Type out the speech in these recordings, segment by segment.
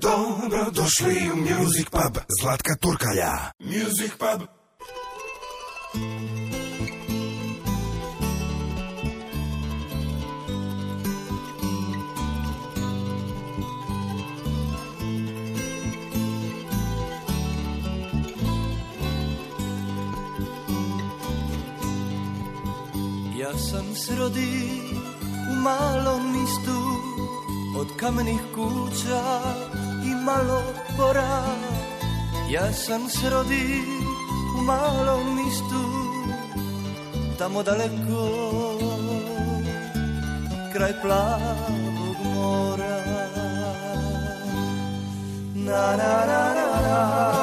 Dobro došli u Music Pub Zlatka Turkalja. Music Pub. Ja sam se rodi u malom mistu od kamenih kuća malo pora. Ja sam se rodi u malom mistu tamo daleko kraj plavog mora. Na na na na. na,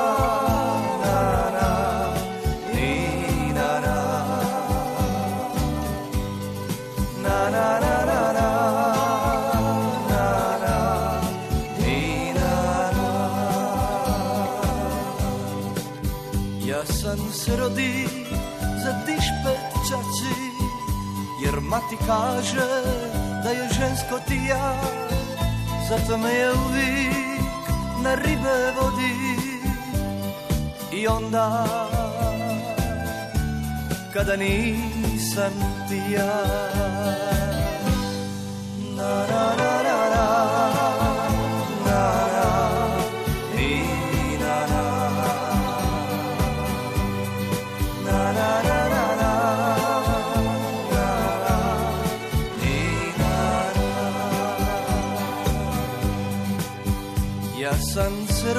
se rodi za dišpet čači Jer mati kaže da je žensko ti ja. Zato me je uvijek na ribe vodi. I onda kada nisam ti ja. Na na na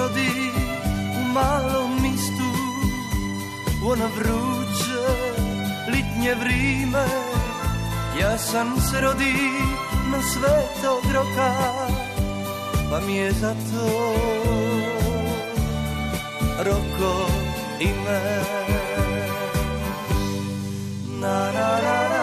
rodi u malom mistu u ono vruće litnje vrime. Ja sam se rodi na svetog roka Pa mi je zato roko ime. Na na na na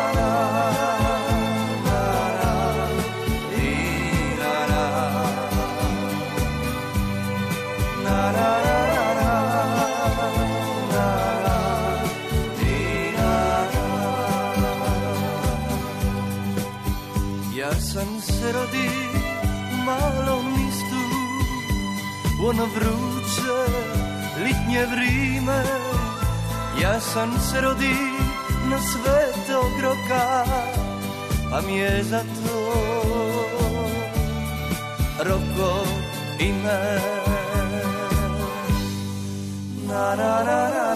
u malom mistu. U ono vruće litnje vrime. Ja sam se rodi na svetog roka Pa mi je zato roko ime. Na na na na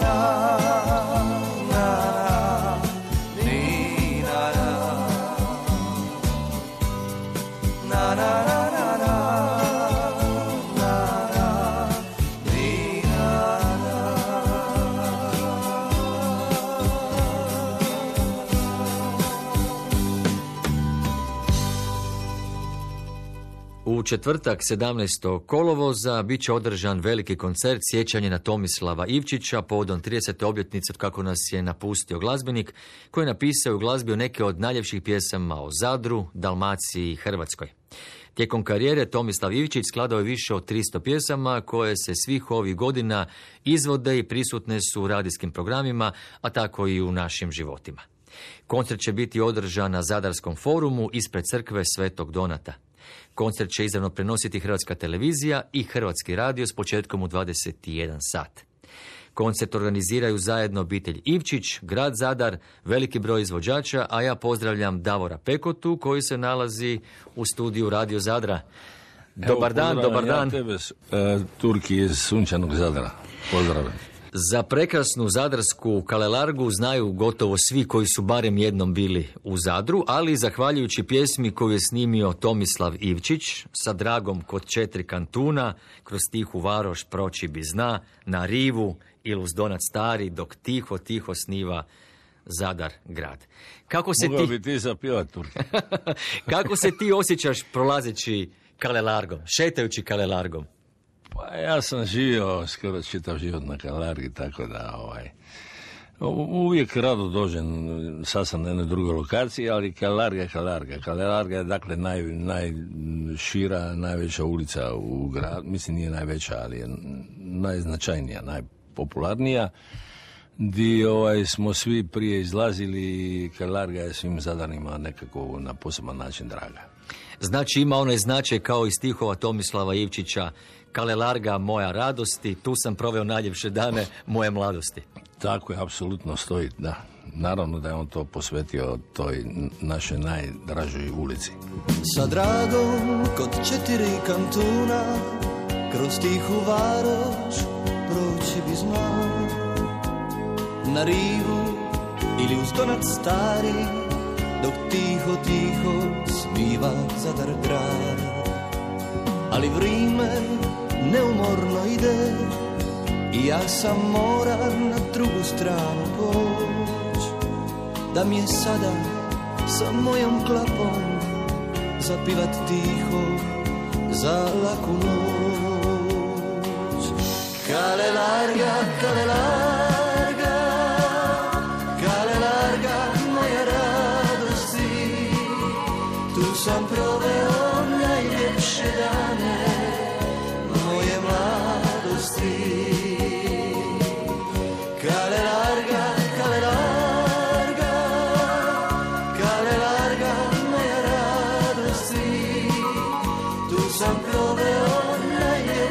četvrtak 17. kolovoza bit će održan veliki koncert sjećanje na Tomislava Ivčića povodom 30. obljetnice kako nas je napustio glazbenik koji je napisao u glazbi neke od najljepših pjesama o Zadru, Dalmaciji i Hrvatskoj. Tijekom karijere Tomislav Ivčić skladao je više od 300 pjesama koje se svih ovih godina izvode i prisutne su u radijskim programima, a tako i u našim životima. Koncert će biti održan na Zadarskom forumu ispred crkve Svetog Donata. Koncert će izravno prenositi Hrvatska televizija i Hrvatski radio s početkom u 21 sat. Koncert organiziraju zajedno obitelj Ivčić, grad Zadar, veliki broj izvođača, a ja pozdravljam Davora Pekotu koji se nalazi u studiju Radio Zadra. Dobar dan, dobar dan. Ja tebe, e, Turki iz sunčanog Zadra. Pozdravim. Za prekrasnu zadarsku kalelargu znaju gotovo svi koji su barem jednom bili u Zadru, ali zahvaljujući pjesmi koju je snimio Tomislav Ivčić sa dragom kod četiri kantuna, kroz tihu varoš proći bi zna, na rivu ili uz donac stari, dok tiho, tiho sniva Zadar grad. Kako se Mogao ti... bi ti zapjevat. Kako se ti osjećaš prolazeći kalelargom, šetajući kalelargom? Pa ja sam živio skoro čitav život na Kalargi, tako da ovaj... Uvijek rado dođem, sad sam na jednoj drugoj lokaciji, ali Kalarga je Kalarga. Kalarga je dakle naj, najšira, najveća ulica u gradu, mislim nije najveća, ali je najznačajnija, najpopularnija. Di ovaj, smo svi prije izlazili i Kalarga je svim zadanima nekako na poseban način draga. Znači ima onaj značaj kao i stihova Tomislava Ivčića Kale larga moja radosti, tu sam proveo najljepše dane moje mladosti. Tako je, apsolutno stoji, da. Naravno da je on to posvetio toj našoj najdražoj ulici. Sa dragom kod četiri kantuna Kroz tihu varoć proći bi znao Na rivu ili uz donac stari Dok tiho, tiho smiva zadar grad Ali vrime neumorno ide. I ja sam moram na drugu stranu poć. Da mi je sada sa mojom klapom Zapivat tiho za laku noć. Kale larga, kale larga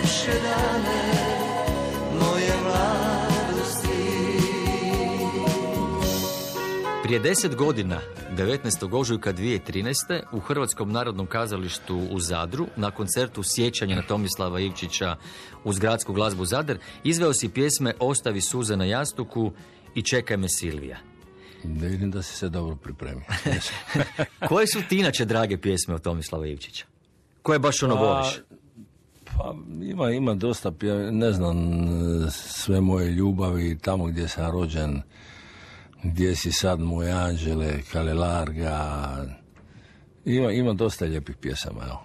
najljepše dane Moje mladosti Prije deset godina, 19. ožujka 2013. u Hrvatskom narodnom kazalištu u Zadru, na koncertu sjećanja na Tomislava Ivčića uz gradsku glazbu Zadar, izveo si pjesme Ostavi suze na jastuku i Čekaj me Silvija. Ne vidim da si se dobro pripremio. Koje su ti inače drage pjesme od Tomislava Ivčića? Koje baš ono voliš? Pa ima, ima dosta, ne znam, sve moje ljubavi, tamo gdje sam rođen, gdje si sad moj anđele, Kale Larga, ima, ima dosta lijepih pjesama, evo.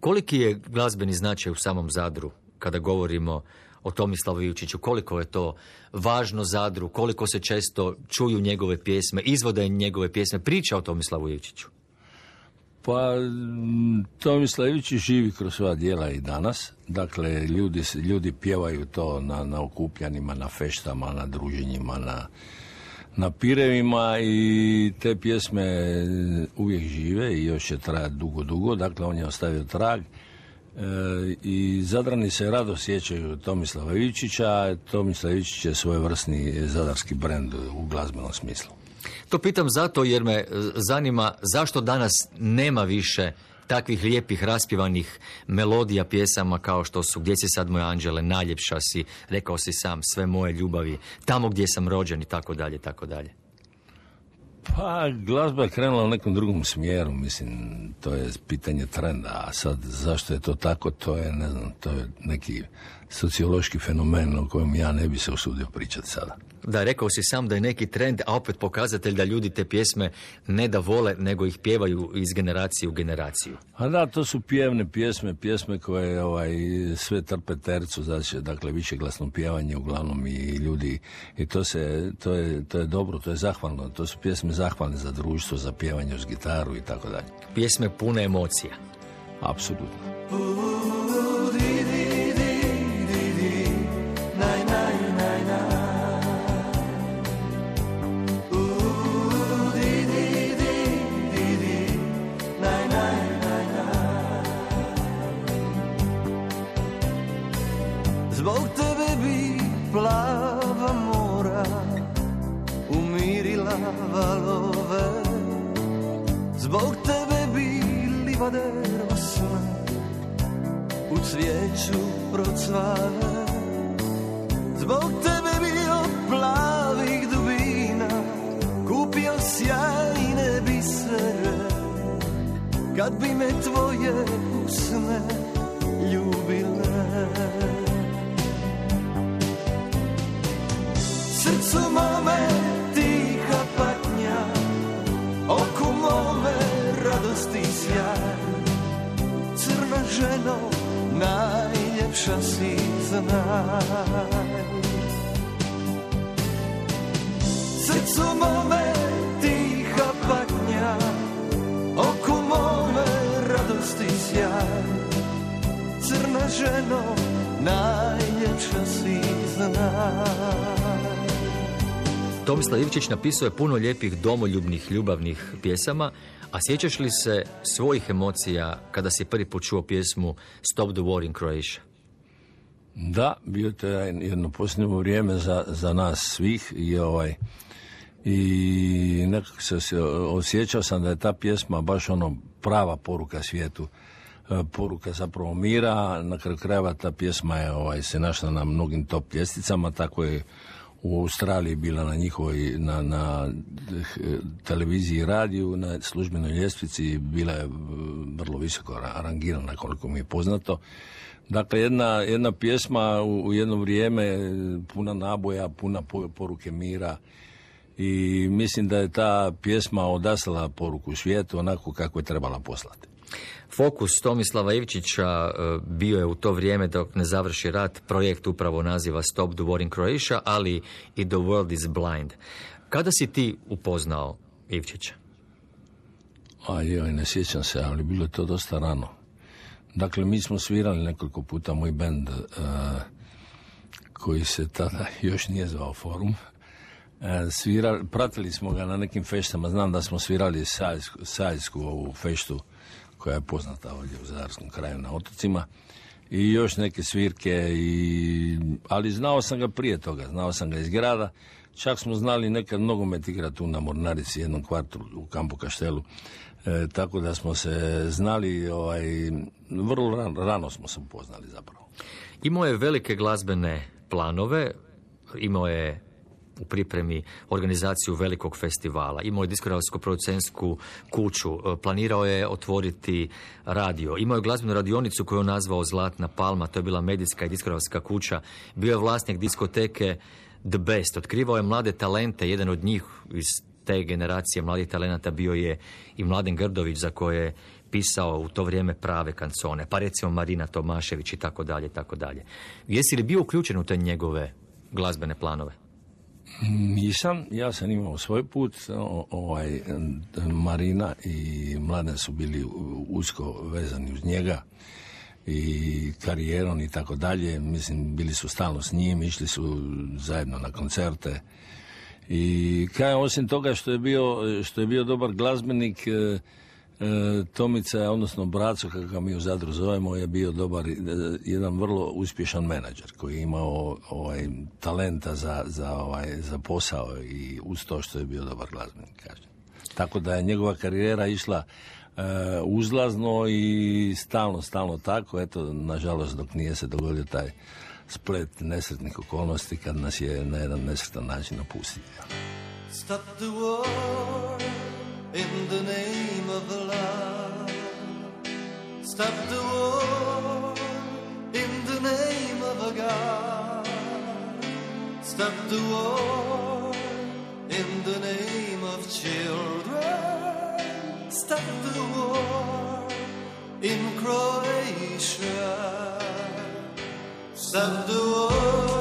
Koliki je glazbeni značaj u samom Zadru kada govorimo o Tomislavu Ivčiću? Koliko je to važno Zadru? Koliko se često čuju njegove pjesme, izvode njegove pjesme, priča o Tomislavu Ivčiću? Pa, Tomislav živi kroz sva dijela i danas. Dakle, ljudi, ljudi pjevaju to na, na okupljanima, na feštama, na druženjima, na, na pirevima i te pjesme e, uvijek žive i još će trajati dugo, dugo. Dakle, on je ostavio trag. E, I Zadrani se rado sjećaju Tomislava Ivičića. Tomislav Ivičić je svojevrsni zadarski brend u glazbenom smislu. To pitam zato jer me e, zanima zašto danas nema više takvih lijepih raspivanih melodija pjesama kao što su Gdje si sad moj anđele, najljepša si, rekao si sam, sve moje ljubavi, tamo gdje sam rođen i tako dalje, tako dalje. Pa, glazba je krenula u nekom drugom smjeru, mislim, to je pitanje trenda, a sad zašto je to tako, to je, ne znam, to je neki sociološki fenomen o kojem ja ne bi se usudio pričati sada. Da, rekao si sam da je neki trend, a opet pokazatelj da ljudi te pjesme ne da vole, nego ih pjevaju iz generacije u generaciju. A da, to su pjevne pjesme, pjesme koje ovaj, sve trpe tercu, znači, dakle, više glasno pjevanje uglavnom i ljudi, i to, se, to, je, to je dobro, to je zahvalno, to su pjesme zahvalne za društvo, za pjevanje uz gitaru i tako dalje. Pjesme pune emocija. Apsolutno. Livade rosle u cvijeću procvale. Zbog tebe bi od plavih dubina kupio sjajne bisere. Kad bi me tvoje usne ljubile. Srcu mome ženo, najljepša si znaj. Srcu mome tiha patnja Oku mome radosti sjaj. Crna ženo, najljepša si znaj. Tomislav Ivčić napisao je puno lijepih domoljubnih ljubavnih pjesama, A sjećaš li se svojih emocija kada si prvi put pjesmu Stop the War in Croatia? Da, bio to jedno posljednje vrijeme za, za nas svih i ovaj i nekako se, se osjećao sam da je ta pjesma baš ono prava poruka svijetu e, poruka zapravo mira na kraju krajeva ta pjesma je ovaj, se našla na mnogim top ljesticama tako je u Australiji bila na njihovoj na, na eh, televiziji i radiju na službenoj ljestvici bila je vrlo visoko rangirana koliko mi je poznato Dakle, jedna, jedna pjesma u, u jedno vrijeme puna naboja, puna poruke mira i mislim da je ta pjesma odaslala poruku svijetu onako kako je trebala poslati. Fokus Tomislava Ivčića e, bio je u to vrijeme dok ne završi rat projekt upravo naziva Stop the War in Croatia, ali i The World is Blind. Kada si ti upoznao Ivčića? A joj, ne sjećam se, ali bilo je to dosta rano. Dakle, mi smo svirali nekoliko puta moj bend uh, koji se tada još nije zvao Forum. Uh, svirali, pratili smo ga na nekim feštama, znam da smo svirali sajsku, sajsku ovu feštu koja je poznata ovdje u Zadarskom kraju na otocima. I još neke svirke, i, ali znao sam ga prije toga, znao sam ga iz grada, čak smo znali nekad nogomet igrati tu na Mornarici, jednom kvartu u kampu Kaštelu, e, tako da smo se znali, ovaj, vrlo rano, rano smo se upoznali zapravo. Imao je velike glazbene planove, imao je u pripremi organizaciju velikog festivala. Imao je diskografsko producentsku kuću, e, planirao je otvoriti radio. Imao je glazbenu radionicu koju je nazvao Zlatna palma, to je bila medijska i diskografska kuća. Bio je vlasnik diskoteke The Best. Otkrivao je mlade talente, jedan od njih iz te generacije mladih talenata bio je i Mladen Grdović za koje je pisao u to vrijeme prave kancone, pa recimo Marina Tomašević i tako dalje, tako dalje. Jesi li bio uključen u te njegove glazbene planove? Nisam, ja sam imao svoj put, ovaj, Marina i Mladen su bili usko vezani uz njega i karijerom i tako dalje, mislim, bili su stalno s njim, išli su zajedno na koncerte. I kaj, osim toga što je bio, što je bio dobar glazbenik, e, Tomica, odnosno Braco, kako ga mi u Zadru zovemo, je bio dobar, e, jedan vrlo uspješan menadžer koji je imao ovaj, talenta za, za, ovaj, za posao i uz to što je bio dobar glazbenik, kažem. Tako da je njegova karijera išla e, uzlazno i stalno, stalno tako. Eto, nažalost, dok nije se dogodio taj splet nesretnih okolnosti kad nas je na jedan nesretan način napustio. Stop the war. in the name of the. Stop the war in the name of a God. Stop the war in the name of children. Stop the war in Croatia. Stop the war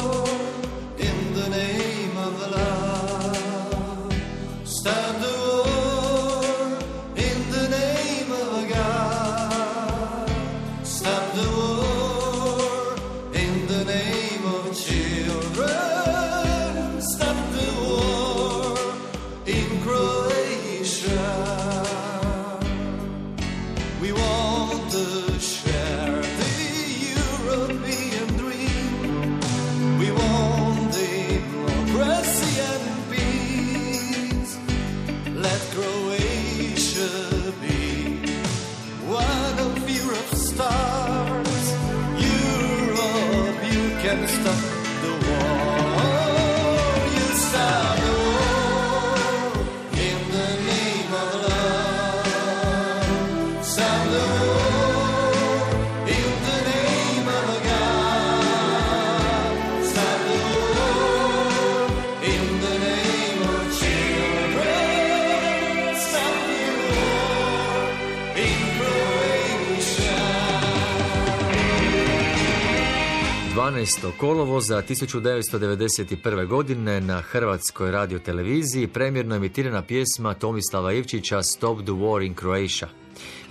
kolovoza 1991. godine na Hrvatskoj radioteleviziji premjerno emitirana pjesma Tomislava Ivčića Stop the War in Croatia.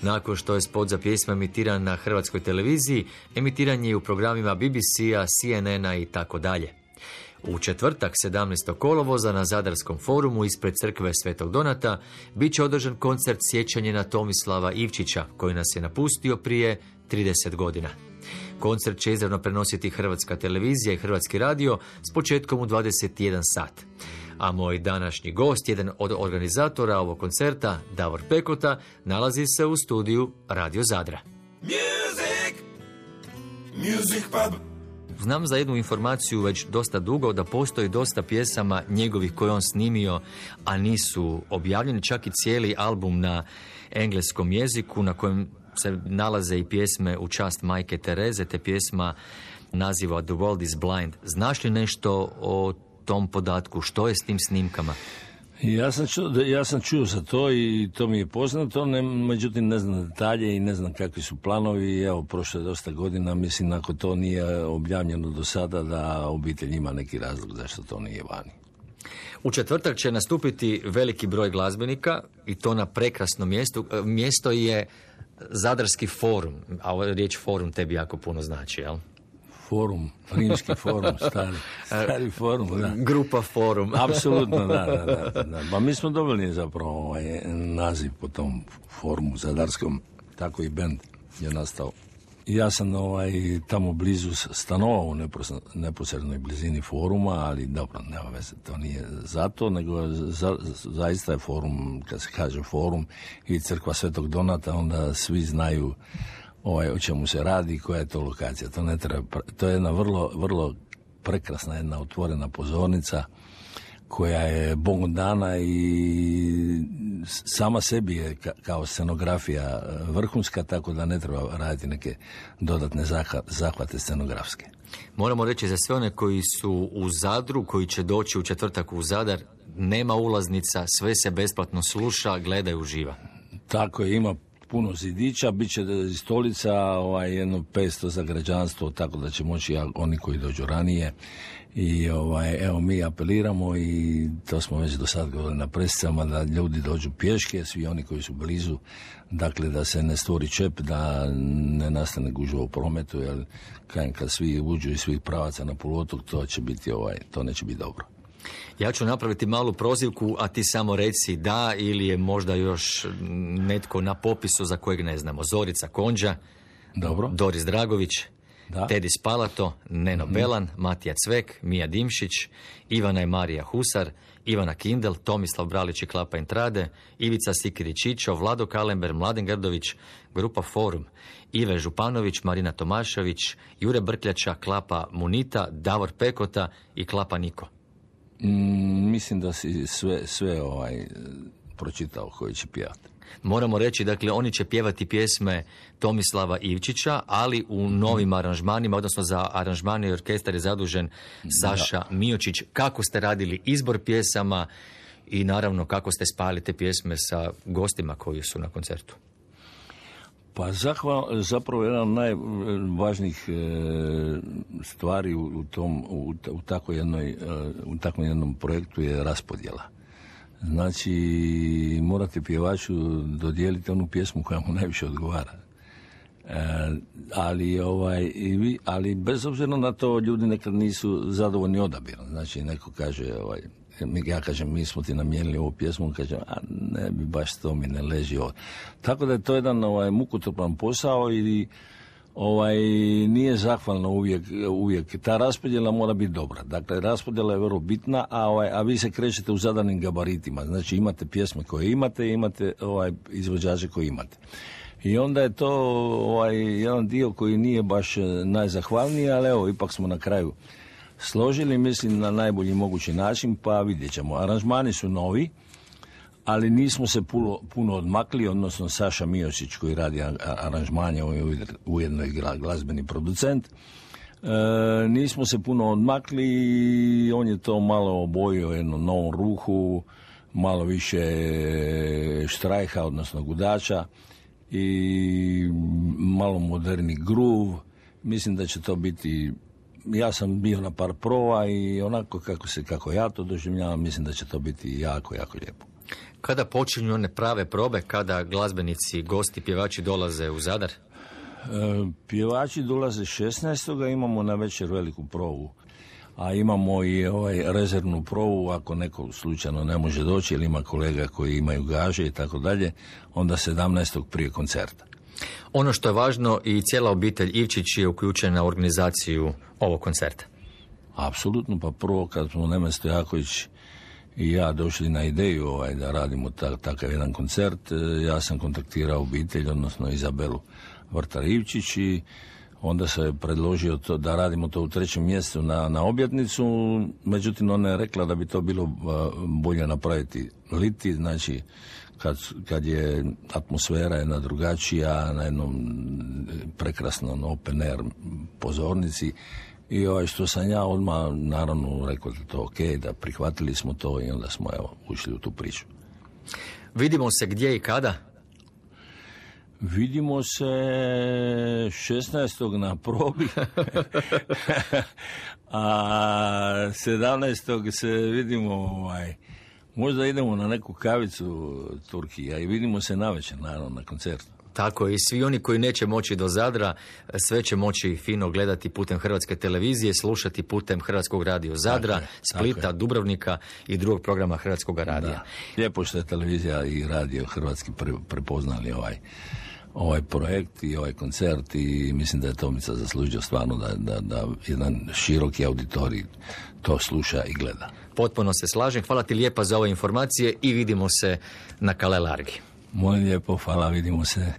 Nakon što je spot za pjesmu emitiran na Hrvatskoj televiziji, emitiran je u programima BBC-a, CNN-a i tako dalje. U četvrtak 17. kolovoza na Zadarskom forumu ispred crkve Svetog Donata bit će održan koncert sjećanje na Tomislava Ivčića koji nas je napustio prije 30 godina. Koncert će izravno prenositi Hrvatska televizija i Hrvatski radio s početkom u 21 sat. A moj današnji gost, jedan od organizatora ovog koncerta, Davor Pekota, nalazi se u studiju Radio Zadra. Music, music pub. Znam za jednu informaciju već dosta dugo da postoji dosta pjesama njegovih koje on snimio, a nisu objavljeni, čak i cijeli album na engleskom jeziku na kojem se nalaze i pjesme u čast majke Tereze, te pjesma naziva The World is Blind. Znaš li nešto o tom podatku? Što je s tim snimkama? Ja sam, čuo, ja sam čuo za to i to mi je poznato, ne, međutim ne znam detalje i ne znam kakvi su planovi. Evo, prošlo je dosta godina, mislim ako to nije objavljeno do sada da obitelj ima neki razlog zašto to nije vani. U četvrtak će nastupiti veliki broj glazbenika i to na prekrasnom mjestu. E, Mjesto je Zadarski forum, a riječ forum tebi jako puno znači, jel? Forum, rimski forum, stari, stari forum, da. Grupa forum. Apsolutno, da, da, da, da. Pa mi smo dobili zapravo ovaj naziv po tom forumu zadarskom, tako i bend je nastao. Ja sam ovaj, tamo blizu stanovao u nepos- neposrednoj blizini foruma, ali dobro, nema veze, to nije zato, nego za, zaista je forum, kad se kaže forum i crkva Svetog Donata, onda svi znaju ovaj, o čemu se radi i koja je to lokacija. To, ne treba, to je jedna vrlo, vrlo prekrasna jedna otvorena pozornica koja je Bogom dana i sama sebi je ka- kao scenografija e, vrhunska, tako da ne treba raditi neke dodatne zahva- zahvate scenografske. Moramo reći za sve one koji su u Zadru, koji će doći u četvrtak u Zadar, nema ulaznica, sve se besplatno sluša, gledaju uživa. Tako je, ima puno zidića, bit će stolica, ovaj, jedno 500 za građanstvo, tako da će moći oni koji dođu ranije. I ovaj, evo mi apeliramo i to smo već do sad govorili na presicama da ljudi dođu pješke, svi oni koji su blizu, dakle da se ne stvori čep, da ne nastane gužva u prometu, jer kad svi uđu iz svih pravaca na poluotok, to će biti ovaj, to neće biti dobro. Ja ću napraviti malu prozivku, a ti samo reci da ili je možda još netko na popisu za kojeg ne znamo. Zorica Konđa, Dobro? Doris Dragović, Da. Tedi Spalato, Neno Belan, Matija Cvek, Mija Dimšić, Ivana i Marija Husar, Ivana Kindel, Tomislav Bralić i Klapa Intrade, Ivica Sikiričićo, Vlado Kalember, Mladen Grdović, Grupa Forum, Ive Županović, Marina Tomašević, Jure Brkljača, Klapa Munita, Davor Pekota i Klapa Niko. Mm, mislim da si sve, sve ovaj, pročitao koji će pjevati. Moramo reći, dakle, oni će pjevati pjesme Tomislava Ivčića, ali u novim aranžmanima, odnosno za aranžmane i orkestar je zadužen Saša Miočić. Kako ste radili izbor pjesama i naravno kako ste spali te pjesme sa gostima koji su na koncertu? Pa zahval, zapravo jedna od najvažnijih e, stvari u, tom, u, u, tako jednoj, e, u takvom jednom projektu je raspodjela. Znači, morate pjevaču dodijeliti onu pjesmu koja mu najviše odgovara. E, ali, ovaj, ali bez obzira na to ljudi nekad nisu zadovoljni odabirom. Znači, neko kaže, ovaj, mi- ja kažem, mi smo ti namijenili ovu pjesmu, on kaže, a ne bi baš to mi ne leži ovo. Tako da je to jedan ovaj, mukotrpan posao i ovaj, nije zahvalno uvijek, uvijek. Ta raspodjela mora biti dobra. Dakle, raspodjela je vrlo bitna, a, ovaj, a vi se krećete u zadanim gabaritima. Znači, imate pjesme koje imate i imate ovaj, izvođače koje imate. I onda je to ovaj, jedan dio koji nije baš eh, najzahvalniji, ali evo, ipak smo na kraju složili, mislim, na najbolji mogući način, pa vidjet ćemo. Aranžmani su novi, ali nismo se puno, puno odmakli, odnosno Saša Miosić koji radi aranžmanje, on je ujedno- ujedno i gra- glazbeni producent. E, nismo se puno odmakli i on je to malo obojio jednom novom ruhu, malo više štrajha, odnosno gudača i malo moderni groove. Mislim da će to biti ja sam bio na par prova i onako kako se kako ja to doživljavam, mislim da će to biti jako, jako lijepo. Kada počinju one prave probe, kada glazbenici, gosti, pjevači dolaze u Zadar? E, pjevači dolaze 16. imamo na večer veliku provu. a imamo i ovaj rezervnu provu ako neko slučajno ne može doći ili ima kolega koji imaju gaže i tako dalje, onda 17. prije koncerta. Ono što je važno i cijela obitelj Ivčić je uključena u organizaciju ovog koncerta. Apsolutno, pa prvo kad smo Nemen Stojaković i ja došli na ideju ovaj, da radimo ta, takav jedan koncert, e, ja sam kontaktirao obitelj, odnosno Izabelu Vrtar Ivčić i onda se predložio to da radimo to u trećem mjesecu na, na objetnicu, međutim ona je rekla da bi to bilo e, bolje napraviti liti, znači kad, kad je atmosfera jedna drugačija na jednom prekrasnom open air pozornici i ovaj što sam ja odmah naravno rekao da to ok, da prihvatili smo to i onda smo evo ušli u tu priču. Vidimo se gdje i kada? Vidimo se 16. na probi, a 17. se vidimo ovaj, možda idemo na neku kavicu Turkija i vidimo se navečer naravno na koncertu. Tako i svi oni koji neće moći do Zadra, sve će moći fino gledati putem Hrvatske televizije, slušati putem Hrvatskog radio Zadra, Tako je, Splita, je. Dubrovnika i drugog programa Hrvatskog radija. Da. Lijepo što je televizija i radio hrvatski pre- prepoznali ovaj ovaj projekt i ovaj koncert i mislim da je Tomica zaslužio stvarno da, da, da jedan široki auditorij to sluša i gleda. Potpuno se slažem. Hvala ti lijepa za ove informacije i vidimo se na Kale Largi. Molim lijepo, hvala, vidimo se.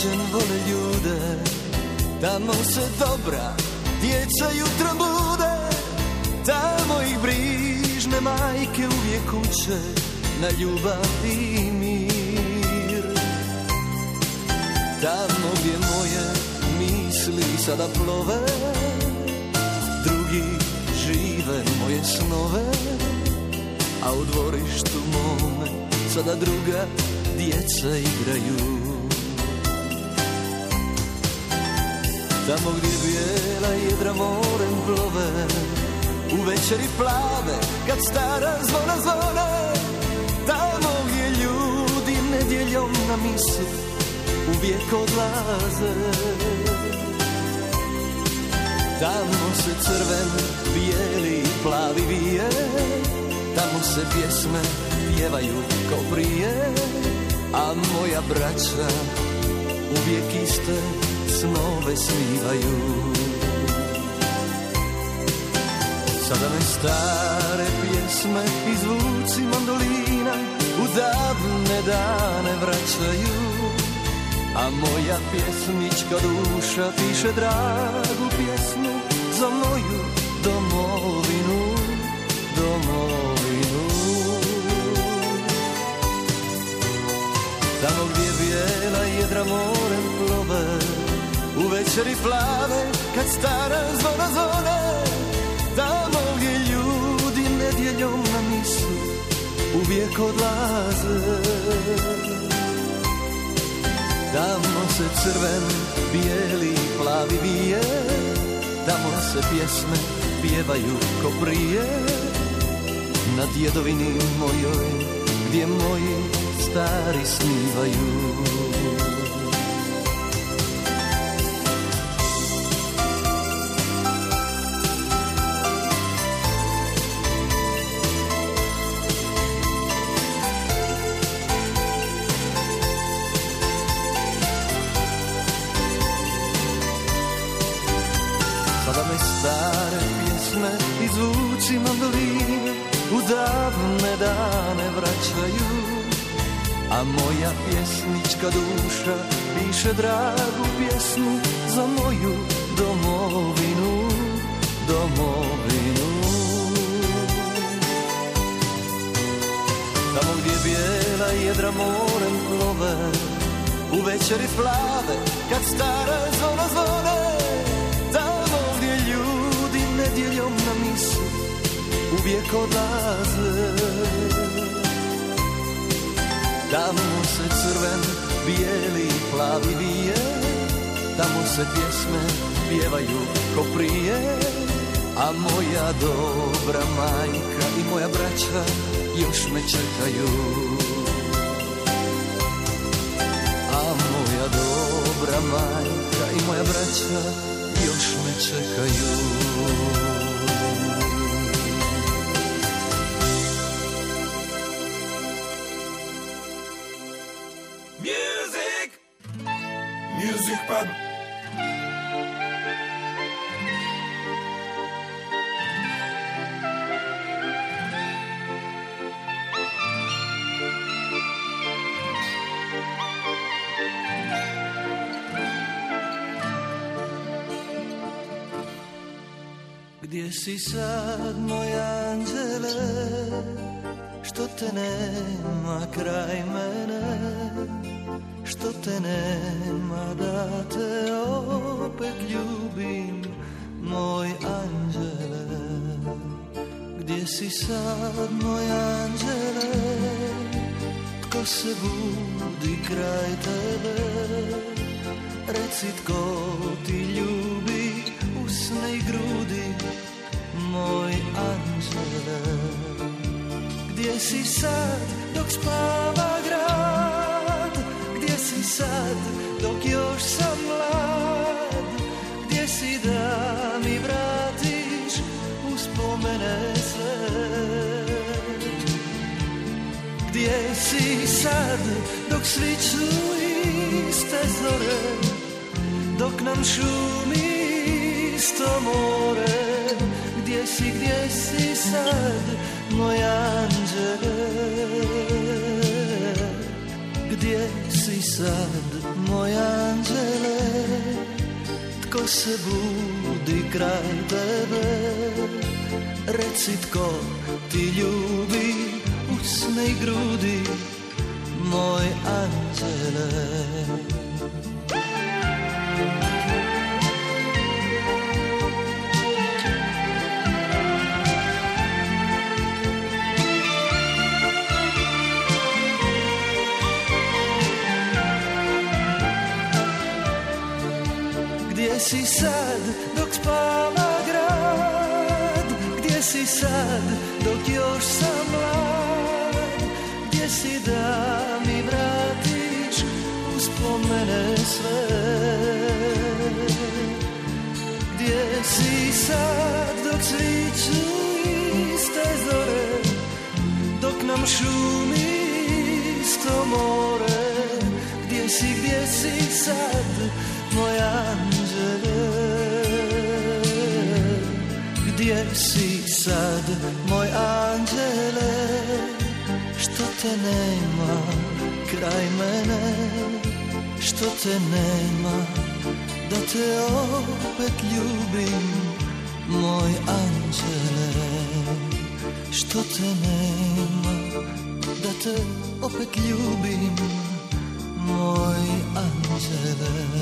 Rođen vole ljude Tamo se dobra djeca jutro bude. Tamo ih brižne majke uvijek uče Na ljubav i mir. Tamo gdje moje misli sada plove Drugi žive moje snove. A u dvorištu mome sada druga djeca igraju Tamo gdje bijela jedra morem plove U večeri plave kad stara zvona zvone. Tamo gdje ljudi nedjeljom na misu uvijek odlaze. Tamo se crven, bijeli i plavi vije Tamo se pjesme pjevaju kao prije A moja braća uvijek iste snove snivaju Sada me stare pjesme i zvuci mandolina U davne dane vraćaju A moja pjesnička duša piše dragu pjesmu Za moju domovinu, domovinu Večeri plave kad stara zvona zvone Tamo gdje ljudi nedjeljom na misu Uvijek odlaze. Tamo se crven, bijeli plavi vije Tamo se pjesme pjevaju ko prije. Na djedovini mojoj gdje moji stari snivaju vraćaju A moja pjesnička duša piše dragu pjesmu Za moju domovinu, domovinu. Tamo gdje bijela jedra morem plove U večer večeri plave Kad stara zvona zvone. Tamo gdje ljudi nedjeljom na misu Uvijek odlaze Tamo se crven, bijeli plavi vije. Tamo se pjesme pjevaju ko prije. A moja dobra majka i moja braća još me čekaju. A moja dobra majka i moja braća još me čekaju si sad, moj anđele, što te nema kraj mene, što te nema da te opet ljubim, moj anđele. Gdje si sad, moj anđele, tko se budi kraj tebe, reci tko ti ljubi usne i grudi, moj anđele. Gdje si sad dok spava grad, gdje si sad dok još sam mlad, gdje si da mi vratiš uspomene sve. Gdje si sad dok sviću iste zore Dok nam šumi isto more Gdje si, gdje si sad moj anđele? Gdje si sad moj anđele? Tko se budi kraj tebe? Reci tko ti ljubi usne i grudi Moj anđele si sad dok spava grad? Gdje si sad dok još sam mlad? Gdje si da mi vratiš uspomene sve? Gdje si sad dok sviću iste zore? Dok nam šumi isto more? Gdje si, gdje si sad moj anđele gdje si sad, moj anđele? Što te nema kraj mene? Što te nema da te opet ljubim Moj anđele? Što te nema da te opet ljubim Moj anđele?